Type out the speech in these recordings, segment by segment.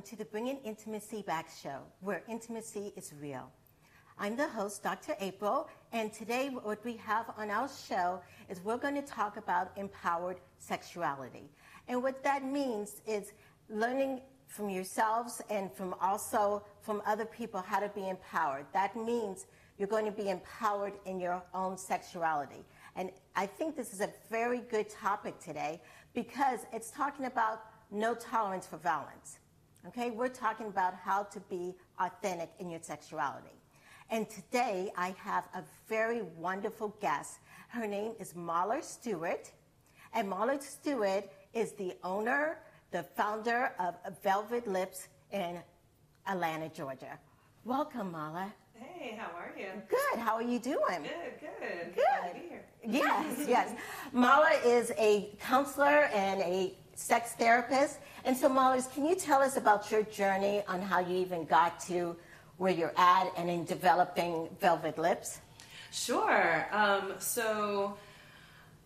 Welcome to the Bringing Intimacy Back show, where intimacy is real. I'm the host, Dr. April, and today what we have on our show is we're going to talk about empowered sexuality. And what that means is learning from yourselves and from also from other people how to be empowered. That means you're going to be empowered in your own sexuality. And I think this is a very good topic today because it's talking about no tolerance for violence. Okay, we're talking about how to be authentic in your sexuality. And today I have a very wonderful guest. Her name is Marla Stewart. And Marla Stewart is the owner, the founder of Velvet Lips in Atlanta, Georgia. Welcome, Marla. Hey, how are you? Good. How are you doing? Good, good. Good. to be here. Yes, yes. Marla is a counselor and a sex therapist. And so, Marla, can you tell us about your journey on how you even got to where you're at and in developing Velvet Lips? Sure. Um, so,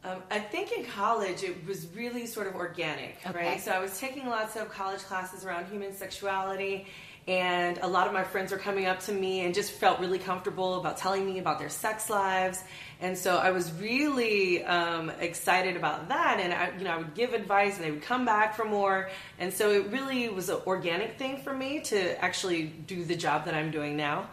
um, I think in college it was really sort of organic, Okay. right? So I was taking lots of college classes around human sexuality, and a lot of my friends were coming up to me and just felt really comfortable about telling me about their sex lives. And so I was really um, excited about that, and I, you know, I would give advice, and they would come back for more. And so it really was an organic thing for me to actually do the job that I'm doing now.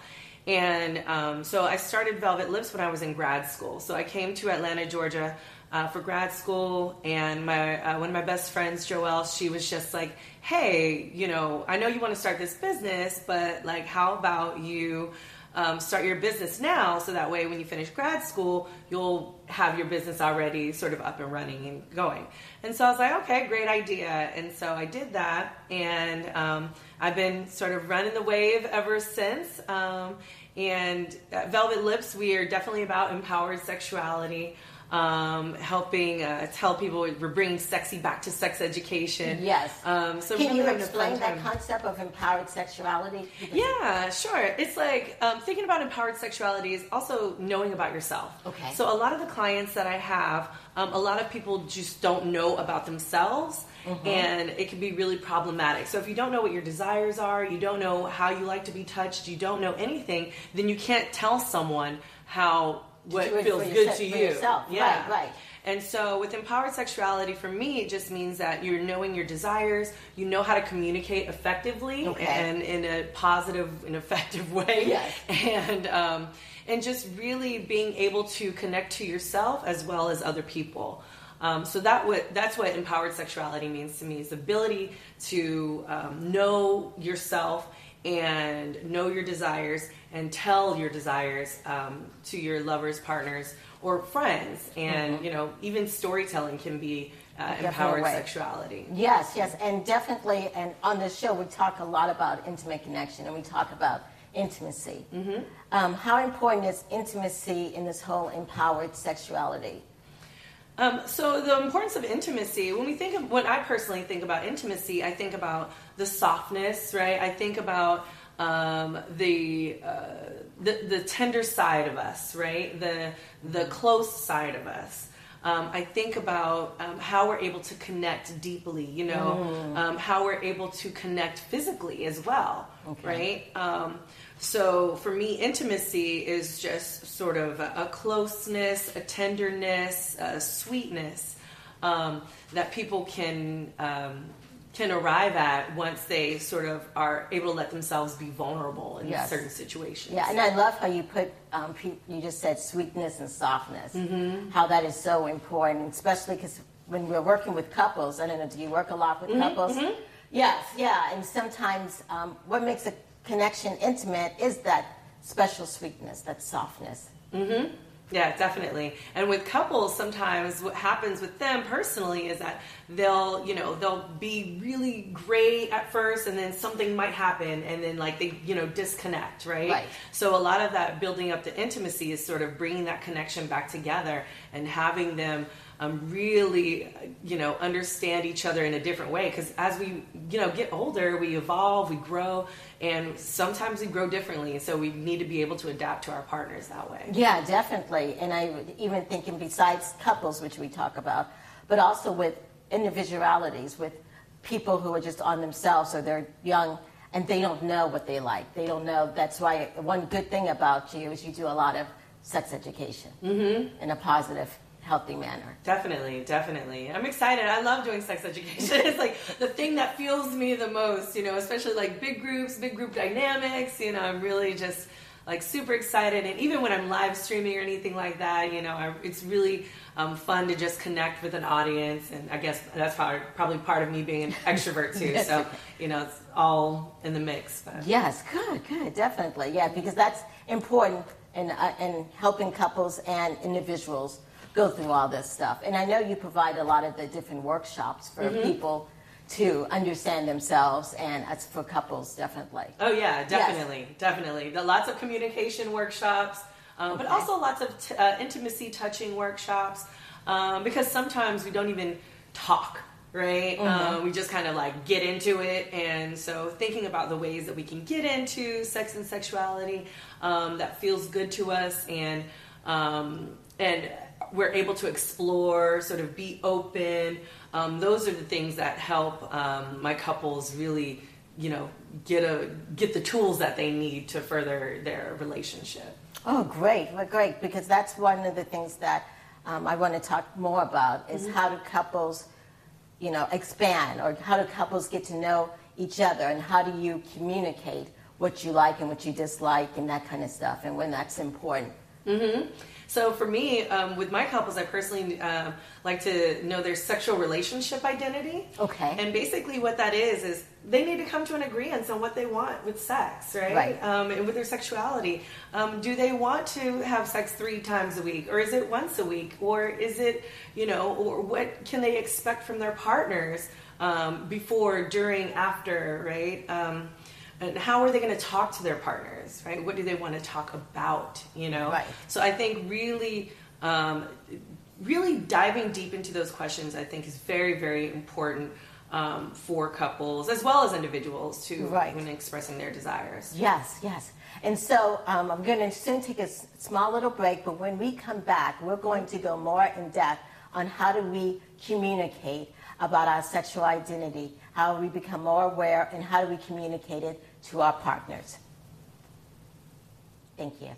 And um, so I started Velvet Lips when I was in grad school. So I came to Atlanta, Georgia uh, for grad school, and my uh, one of my best friends, Joelle, she was just like, "Hey, you know, I know you want to start this business, but like, how about you?" Um, start your business now so that way when you finish grad school you'll have your business already sort of up and running and going and so i was like okay great idea and so i did that and um, i've been sort of running the wave ever since um, and velvet lips we are definitely about empowered sexuality um, helping uh, tell people we're bringing sexy back to sex education Yes. um, so Can really you having a fun explain that time. concept of empowered sexuality? Yeah, sure. It's like um, thinking about empowered sexuality is also knowing about yourself. Okay. So a lot of the clients that I have, um, a lot of people just don't know about themselves. Mm-hmm. And it can be really problematic. So, if you don't know what your desires are, you don't know how you like to be touched, you don't know anything, then you can't tell someone how what feels good to you. yourself. Yeah. Right, right. And so, with empowered sexuality, for me, it just means that you're knowing your desires, you know how to communicate effectively Okay. and in a positive and effective way. Yes. And um, and just really being able to connect to yourself as well as other people. Um, so that what that's what empowered sexuality means to me is the ability to um, know yourself and know your desires and tell your desires um, to your lovers, partners, or friends. And you know, even storytelling can be uh, empowered way. sexuality. Yes, yes, and definitely, and on this show we talk a lot about intimate connection, and we talk about intimacy. Mm-hmm. Um, how important is intimacy in this whole empowered sexuality? Um, so the importance of intimacy. When we think of when I personally think about intimacy, I think about the softness, right? I think about um, the, uh, the the tender side of us, right? The the close side of us. Um, I think about um, how we're able to connect deeply, you know, um, how we're able to connect physically as well, Okay. right? So for me, intimacy is just sort of a, a closeness, a tenderness, a sweetness um, that people can um, can arrive at once they sort of are able to let themselves be vulnerable in Yes. certain situations. Yeah, and I love how you put, um, you just said sweetness and softness, Mm-hmm. how that is so important, especially because when we're working with couples, I don't know, do you work a lot with Mm-hmm, couples? Yes, yeah, and sometimes um, what makes a connection intimate is that special sweetness, that softness. Mm-hmm. Yeah, definitely. And with couples, sometimes what happens with them personally is that they'll, you know, they'll be really great at first and then something might happen and then like they, you know, disconnect, right? Right. So a lot of that building up the intimacy is sort of bringing that connection back together and having them um, really, you know, understand each other in a different way. Because as we, you know, get older, we evolve, we grow, and sometimes we grow differently. So we need to be able to adapt to our partners that way. Yeah, definitely. And I even thinking besides couples, which we talk about, but also with individualities, with people who are just on themselves or they're young and they don't know what they like. They don't know. That's why one good thing about you is you do a lot of sex education Mm-hmm. in a positive, healthy manner. Definitely, definitely. I'm excited. I love doing sex education. it's like the thing that fuels me the most, you know, especially like big groups, big group dynamics. You know, I'm really just like super excited. And even when I'm live streaming or anything like that, you know, I, it's really um, fun to just connect with an audience. And I guess that's probably, probably part of me being an extrovert too. Yes. So, you know, it's all in the mix. But. Yes, good, good, definitely. Yeah, because that's important in, uh, in helping couples and individuals go through all this stuff. And I know you provide a lot of the different workshops for people to understand themselves and for couples, definitely. Oh yeah, definitely, definitely. The, lots of communication workshops, um, but also lots of t- uh, intimacy touching workshops. Um, because sometimes we don't even talk, right? Um, we just kind of like get into it, and so thinking about the ways that we can get into sex and sexuality um, that feels good to us, and um, and we're able to explore, sort of be open. Um, those are the things that help um, my couples really, you know, get a get the tools that they need to further their relationship. Oh, great, well, great, because that's one of the things that um, I want to talk more about is how do couples, you know, expand or how do couples get to know each other and how do you communicate what you like and what you dislike and that kind of stuff and when that's important. So for me, um, with my couples, I personally um, like to know their sexual relationship identity. Okay. And basically, what that is is they need to come to an agreement on what they want with sex, right? Right. Um, and with their sexuality, um, do they want to have sex three times a week, or is it once a week, or is it, you know, or what can they expect from their partners um, before, during, after, right? And how are they going to talk to their partners, right? What do they want to talk about, you know? Right. So I think really, um, really diving deep into those questions, I think is very, very important um, for couples as well as individuals to Right. when expressing their desires. Yes, yes. And so um, I'm going to soon take a s- small little break, but when we come back, we're going to go more in depth on how do we communicate about our sexual identity, how we become more aware, and how do we communicate it to our partners. Thank you.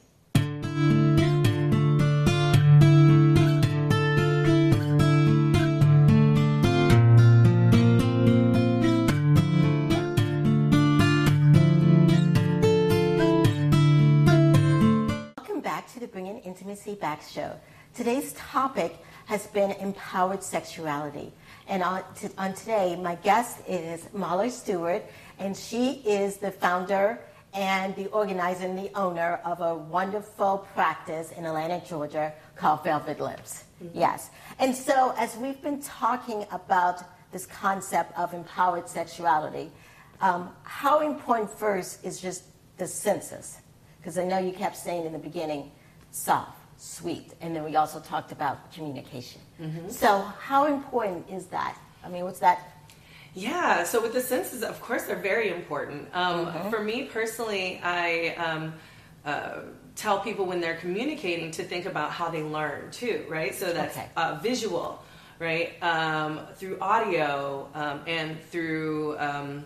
Welcome back to the Bringing Intimacy Back show. Today's topic has been empowered sexuality. And on, on today, my guest is Marla Stewart, and she is the founder and the organizer and the owner of a wonderful practice in Atlanta, Georgia called Velvet Lips. Yes. And so, as we've been talking about this concept of empowered sexuality, um, how important first is just the senses? Because I know you kept saying in the beginning, soft, sweet, and then we also talked about communication. So, how important is that? I mean, what's that? Yeah, so with the senses, of course, they're very important. Um, Mm-hmm. For me personally, I um, uh, tell people when they're communicating to think about how they learn too, right? So that's Okay. uh, visual, right? Um, through audio um, and through. Um,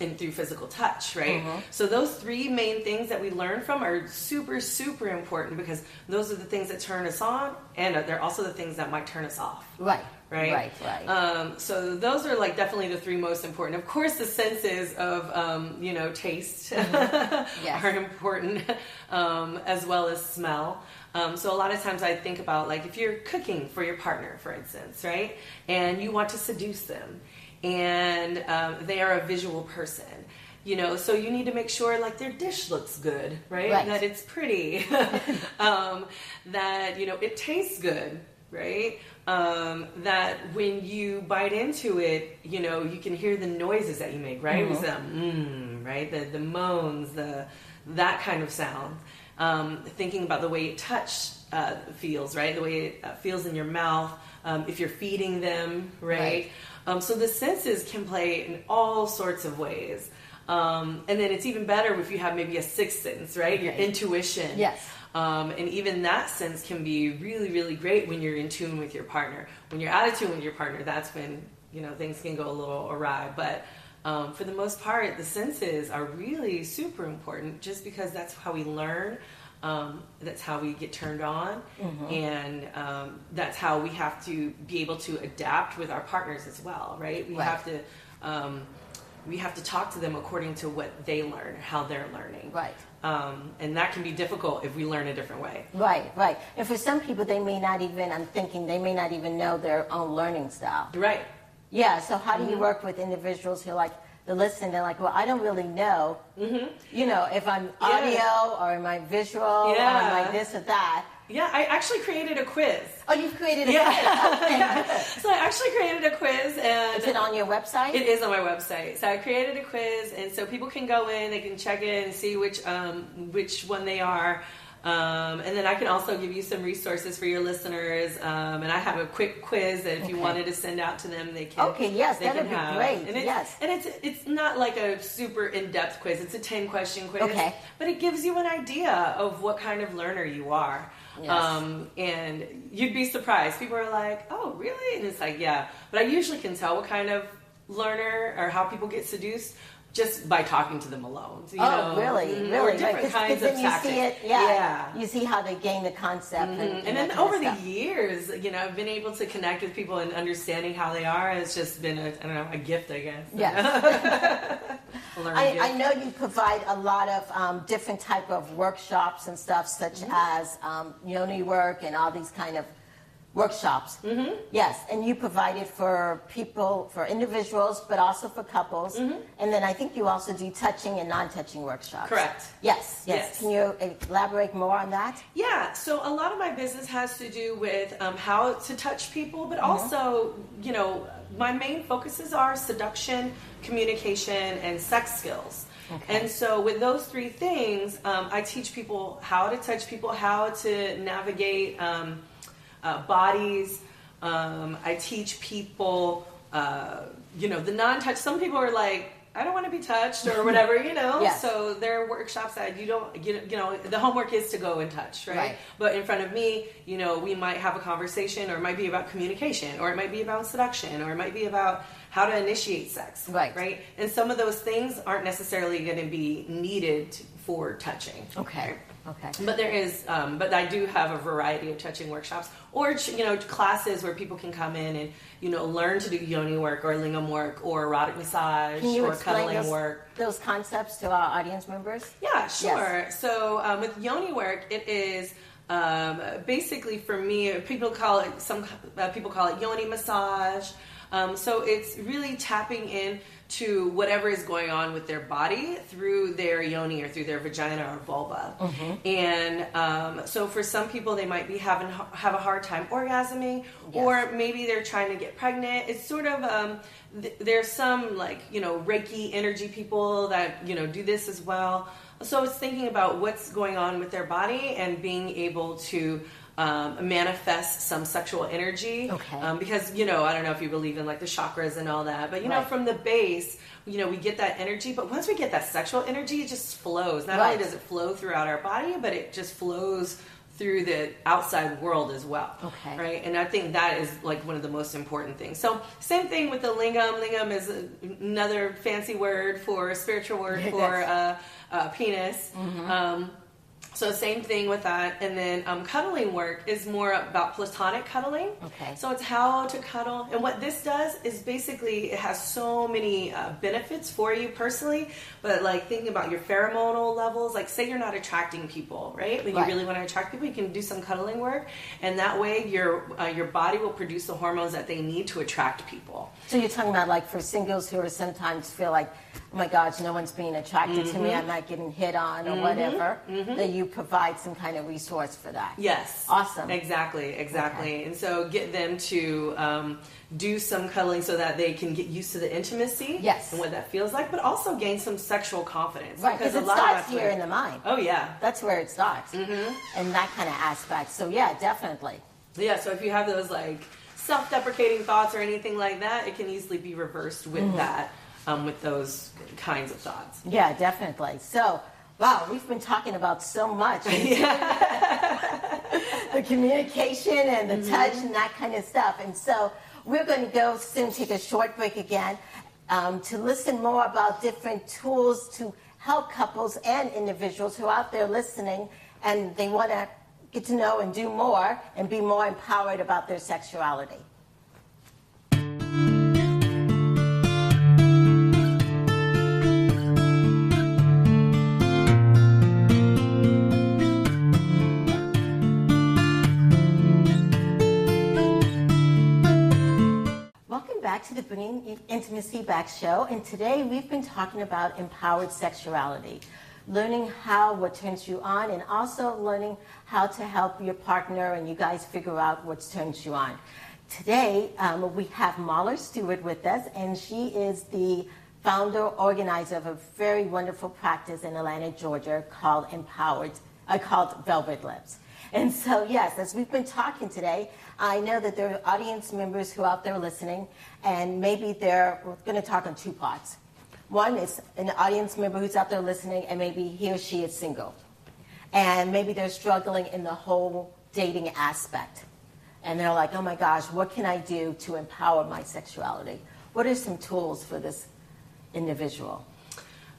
and through physical touch, right? Mm-hmm. So those three main things that we learn from are super, super important because those are the things that turn us on, and they're also the things that might turn us off Right. Right? Right, right. Um, so those are like definitely the three most important. Of course, the senses of um, you know taste Mm-hmm. Yes. are important, um, as well as smell. Um, so a lot of times I think about like if you're cooking for your partner, for instance, right, and you want to seduce them, and um, they are a visual person. You know, so you need to make sure like their dish looks good, right? Right. That it's pretty, um, that you know it tastes good, right? Um, that when you bite into it, you know you can hear the noises that you make, right? It was that mm, right, the the moans, the that kind of sound. Um, thinking about the way it touch uh, feels, right? The way it uh, feels in your mouth. Um, if you're feeding them, right? Right. Um, so the senses can play in all sorts of ways. Um, and then it's even better if you have maybe a sixth sense, right? Your Okay. intuition. Yes. Um, and even that sense can be really, really great when you're in tune with your partner. When you're out of tune with your partner, that's when you know things can go a little awry. But um, for the most part, the senses are really super important, just because that's how we learn. Um, that's how we get turned on, mm-hmm. and um, that's how we have to be able to adapt with our partners as well, right? We right. have to um, we have to talk to them according to what they learn, how they're learning. Right. Um, and that can be difficult if we learn a different way. Right, right. And for some people, they may not even, I'm thinking, they may not even know their own learning style. Right. Yeah, so how do you mm-hmm. work with individuals who are like, they listen, they're like, well, I don't really know, mm-hmm. you know, if I'm audio yeah. or am I visual yeah. or am I this or that. Yeah, I actually created a quiz. Oh, you've created a yeah. quiz. yeah. So I actually created a quiz, and is it on your website? It is on my website. So I created a quiz, and so people can go in, they can check in and see which um, which one they are. Um, and then I can also give you some resources for your listeners. Um, and I have a quick quiz that if okay. you wanted to send out to them, they can. Okay, yes, that would be have. great. And it's, yes, and it's it's not like a super in depth quiz. It's a ten question quiz. Okay, but it gives you an idea of what kind of learner you are. Yes. Um, and you'd be surprised. People are like, "Oh, really?" And it's like, "Yeah." But I usually can tell what kind of learner or how people get seduced just by talking to them alone. You oh, know? really? Mm-hmm. Really? Or different right. kinds of you tactics. See it, yeah, yeah. You see how they gain the concept. Mm-hmm. And, and, and then over the years, you know, I've been able to connect with people and understanding how they are has just been, a, I don't know, a gift, I guess. Yes. I, I, know you provide a lot of um, different type of workshops and stuff, such mm-hmm. as um, yoni work and all these kind of workshops. Mm-hmm. Yes, and you provide it for people, for individuals, but also for couples. Mm-hmm. And then I think you also do touching and non-touching workshops. Correct. Yes, yes, yes. Can you elaborate more on that? Yeah. So a lot of my business has to do with um, how to touch people, but mm-hmm. also, you know, my main focuses are seduction, communication, and sex skills. Okay. And so, with those three things, um, I teach people how to touch people, how to navigate um, uh, bodies. Um, I teach people, uh, you know, the non-touch. Some people are like, I don't want to be touched or whatever, you know. yes. So there are workshops that you don't, you know, the homework is to go and touch, right? right? But in front of me, you know, we might have a conversation, or it might be about communication, or it might be about seduction, or it might be about how to initiate sex, right? Right. And some of those things aren't necessarily going to be needed for touching. Okay. Right? Okay. But there is, um, but I do have a variety of touching workshops, or you know, classes where people can come in and you know learn to do yoni work or lingam work or erotic massage or cuddling those, work. Those concepts to our audience members. Yeah, sure. Yes. So um, with yoni work, it is. Um, basically, for me, people call it some uh, people call it yoni massage. Um, so it's really tapping in to whatever is going on with their body through their yoni or through their vagina or vulva. Mm-hmm. And um, so for some people, they might be having have a hard time orgasming, yes. or maybe they're trying to get pregnant. It's sort of um, th- there's some like you know Reiki energy people that you know do this as well. So it's thinking about what's going on with their body and being able to um, manifest some sexual energy. Okay. Um, because you know, I don't know if you believe in like the chakras and all that, but you right. know, from the base, you know, we get that energy. But once we get that sexual energy, it just flows. Not right. only does it flow throughout our body, but it just flows through the outside world as well. Okay. Right. And I think that is like one of the most important things. So same thing with the lingam. Lingam is another fancy word for spiritual word for uh, uh, penis. Mm-hmm. Um, so same thing with that, and then um, cuddling work is more about platonic cuddling. Okay. So it's how to cuddle, and what this does is basically it has so many uh, benefits for you personally. But like thinking about your pheromonal levels, like say you're not attracting people, right? When right. you really want to attract people, you can do some cuddling work, and that way your uh, your body will produce the hormones that they need to attract people. So you're talking about like for singles who are sometimes feel like oh my gosh, no one's being attracted mm-hmm. to me, mm-hmm. I'm not getting hit on or mm-hmm. whatever, mm-hmm. that you provide some kind of resource for that. Yes. Awesome. Exactly, exactly. Okay. And so get them to um, do some cuddling so that they can get used to the intimacy yes. and what that feels like, but also gain some sexual confidence. Right, because it starts here in the mind. Oh, yeah. That's where it starts. Mm-hmm. And that kind of aspect. So, yeah, definitely. Yeah, so if you have those like self deprecating thoughts or anything like that, it can easily be reversed with mm-hmm. that um, with those kinds of thoughts. Yeah, definitely. So, wow, we've been talking about so much. the communication and the mm-hmm. touch and that kind of stuff. And so, We're going to go soon take a short break again um, to listen more about different tools to help couples and individuals who are out there listening and they want to get to know and do more and be more empowered about their sexuality. Back to the Bringing Intimacy Back show. And today we've been talking about empowered sexuality, learning how, what turns you on, and also learning how to help your partner and you guys figure out what turns you on. Today um, we have Marla Stewart with us, and she is the founder, organizer of a very wonderful practice in Atlanta, Georgia called Empowered, uh, called Velvet Lips. And so, yes, as we've been talking today, I know that there are audience members who are out there listening, and maybe they're going to talk on two parts. One is an audience member who's out there listening, and maybe he or she is single. And maybe they're struggling in the whole dating aspect. And they're like, oh my gosh, what can I do to empower my sexuality? What are some tools for this individual?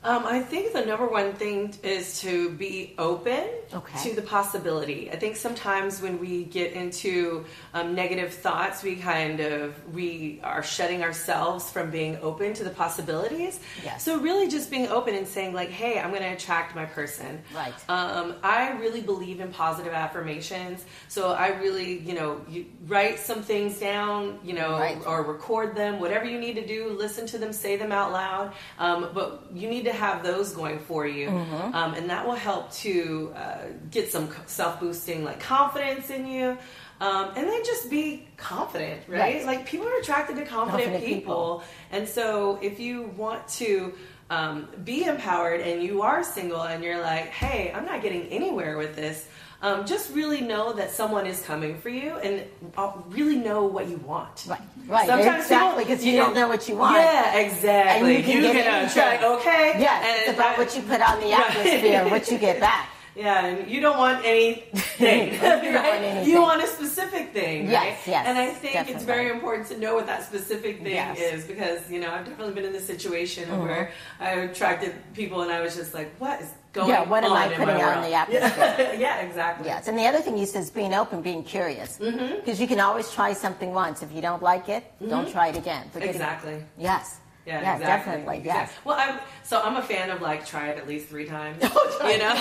Um, I think the number one thing is to be open Okay. to the possibility. I think sometimes when we get into um, negative thoughts, we kind of we are shutting ourselves from being open to the possibilities. Yes. So really, just being open and saying like, "Hey, I'm going to attract my person." Right. Um, I really believe in positive affirmations. So I really, you know, you write some things down, you know, Right. or record them, whatever you need to do, listen to them, say them out loud. Um, but you need to have those going for you, Mm-hmm. um, and that will help to uh, get some self boosting, like confidence in you. Um, and then just be confident, right? Right. Like people are attracted to confident, Confident people. people. And so if you want to um, be empowered and you are single and you're like, hey, I'm not getting anywhere with this, um, just really know that someone is coming for you and uh, really know what you want. Right, right, Sometimes exactly, 'cause you don't know what you want. Yeah, exactly. And you can get gonna anything. try, okay. Yeah, and it's about I- what you put on the Right. atmosphere, what you get back. Yeah, and you don't want anything. You don't want anything. You want a specific thing, Yes, right? yes, And I think it's very important to know what that specific thing Yes. is because you know I've definitely been in the situation Mhm. where I attracted people and I was just like, what is going Yeah, what am I putting out in the atmosphere? Yeah, yeah, exactly. Yes, and the other thing you said is being open, being curious. Because Mm-hmm. you can always try something once. If you don't like it, don't try it again. Because- Exactly. Yes. Yeah, yes, exactly. definitely. exactly. Yes. Well, I'm so I'm a fan of like try it at least three times. Oh, you know,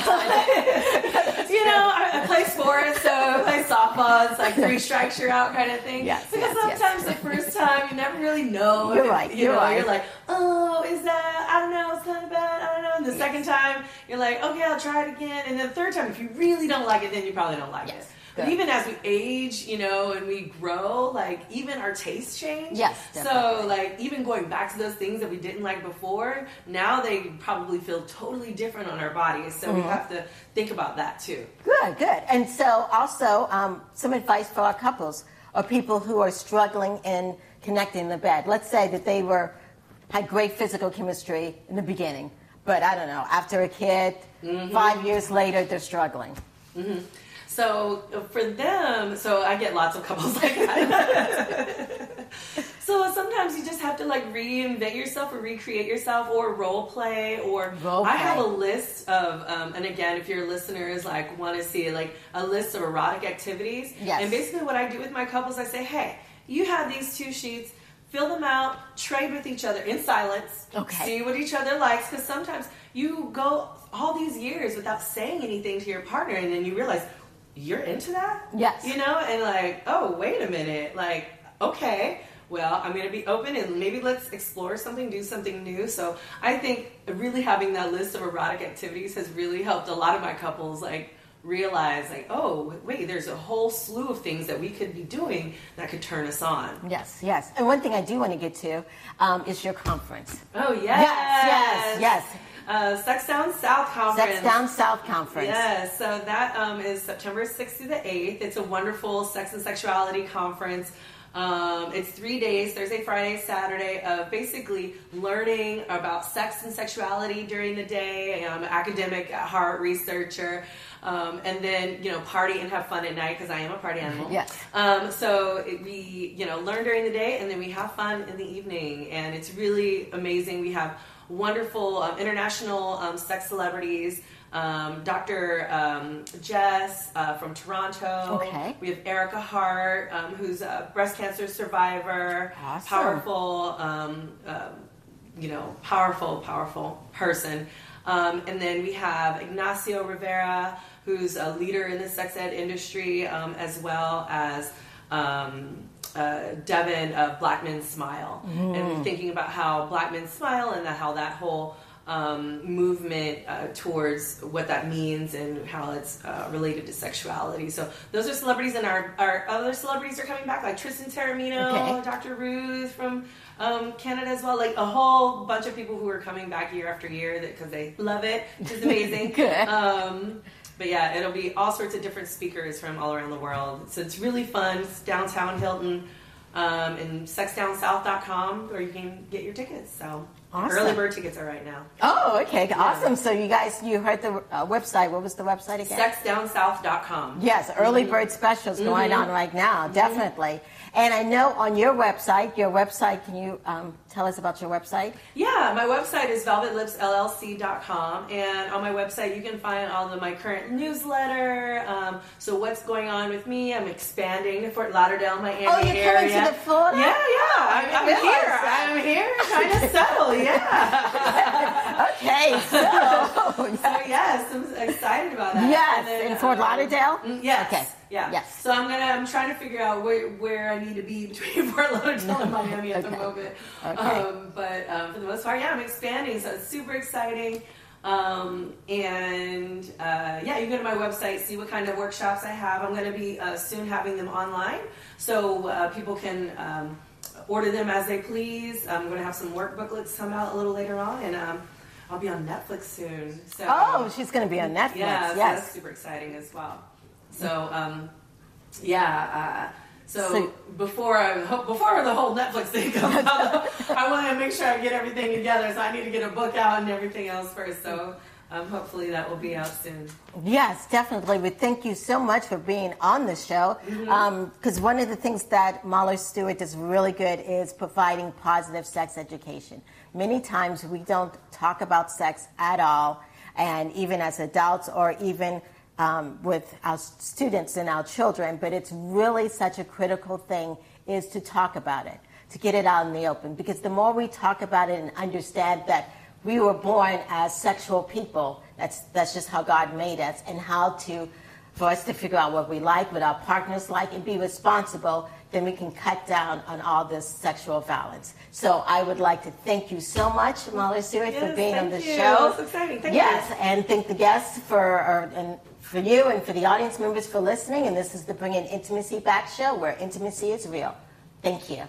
you know, I, I play sports, so I play softball. It's like three strikes, you're out, kind of thing. Yes, because yes, yes. sometimes the first time you never really know. You're right, You you're know, right. You're like, oh, is that? I don't know. It's kind of bad. I don't know. And the second time, you're like, okay, I'll try it again. And the third time, if you really don't like it, then you probably don't like Yes, it. But even as we age, you know, and we grow, like even our tastes change. Yes, Definitely. So like even going back to those things that we didn't like before, now they probably feel totally different on our bodies. So Mm-hmm. we have to think about that too. Good, good. And so, also, um, some advice for our couples or people who are struggling in connecting in the bed. Let's say that they were had great physical chemistry in the beginning, but I don't know, after a kid, Mm-hmm. five years later, they're struggling. So uh, for them, so I get lots of couples like that. so sometimes you just have to like reinvent yourself or recreate yourself or role play or Role I have a list of um, and again if your listeners like want to see like a list of erotic activities Yes. and basically what I do with my couples I say hey you have these two sheets fill them out trade with each other in silence Okay. see what each other likes because sometimes you go all these years without saying anything to your partner and then you realize you're into that Yes. you know and like oh wait a minute like okay well i'm going to be open and maybe let's explore something do something new so i think really having that list of erotic activities has really helped a lot of my couples like realize like oh wait there's a whole slew of things that we could be doing that could turn us on Yes, yes. And one thing I do want to get to um, is your conference. oh yes Yes, yes, yes. uh, sex down south conference Sex Down South Conference. Yes, so that um, is September 6th through the 8th. It's a wonderful sex and sexuality conference. Um, it's three days Thursday, Friday, Saturday of basically learning about sex and sexuality during the day. I'm an academic at heart, researcher. Um, and then you know party and have fun at night because I am a party animal. Yes. Um, so it, we you know learn during the day and then we have fun in the evening, and it's really amazing. We have wonderful um, international um, sex celebrities. Um, Dr. Um, Jess uh, from Toronto. Okay. We have Ericka Hart, um, who's a breast cancer survivor. Awesome. Powerful, um, um, you know, powerful, powerful person. Um, and then we have Ignacio Rivera, who's a leader in the sex ed industry, um, as well as um, uh, Devin of Black Men Smile, and thinking about how Black Men Smile and that, how that whole um, movement uh, towards what that means and how it's uh, related to sexuality. So those are celebrities, and our, our other celebrities are coming back, like Tristan Taormino, Okay. Dr. Ruth from um, Canada as well. Like a whole bunch of people who are coming back year after year because they love it, which is amazing. Good. Um, but yeah, it'll be all sorts of different speakers from all around the world. So it's really fun. It's downtown Hilton um, and sexdownsouth.com where you can get your tickets. So Awesome. early bird tickets are right now. Oh, okay, awesome. So you guys, you heard the uh, website. What was the website again? Sexdownsouth.com. Yes, early Mm-hmm. bird specials going on right now, definitely. And I know on your website, your website, can you um, tell us about your website? Yeah, my website is velvetlipsllc.com, and on my website you can find all of my current newsletter. Um, so what's going on with me? I'm expanding to Fort Lauderdale, Miami Oh, you're area. coming to the Florida? Yeah, yeah, I'm, I'm here. that. I'm here, trying to settle. Yeah. Okay, so so yes, I'm excited about that. yes, then, in Fort um, Lauderdale. Mm, Yes. Okay. Yeah. Yes. So I'm gonna I'm trying to figure out where where I need to be between Fort Lauderdale and Miami at the moment. Okay. Um, but um, for the most part, yeah, I'm expanding, so it's super exciting. Um, and uh, yeah, you can go to my website, see what kind of workshops I have. I'm going to be uh, soon having them online, so uh, people can um, order them as they please. I'm going to have some work booklets come out a little later on, and um, I'll be on Netflix soon. So Oh, she's going to be on Netflix. yeah, so that's yes. super exciting as well. So, um, yeah. Uh, so, So- before I, before the whole Netflix thing comes out, I want to make sure I get everything together. So I need to get a book out and everything else first. So um, hopefully that will be out soon. Yes, definitely. We thank you so much for being on the show. Because one of the things that Marla Stewart does really good is providing positive sex education. Many times we don't talk about sex at all, and even as adults or even um, with our students and our children, but it's really such a critical thing is to talk about it, to get it out in the open. Because the more we talk about it and understand that we were born as sexual people. That's that's just how God made us, and how to for us to figure out what we like, what our partners like, and be responsible. Then we can cut down on all this sexual violence. So I would like to thank you so much, Marla Stewart, for Yes, being on the you. show. That's exciting. Thank you. yes, you. and thank the guests for or, and for you and for the audience members for listening. And this is the Bringing Intimacy Back show, where intimacy is real. Thank you.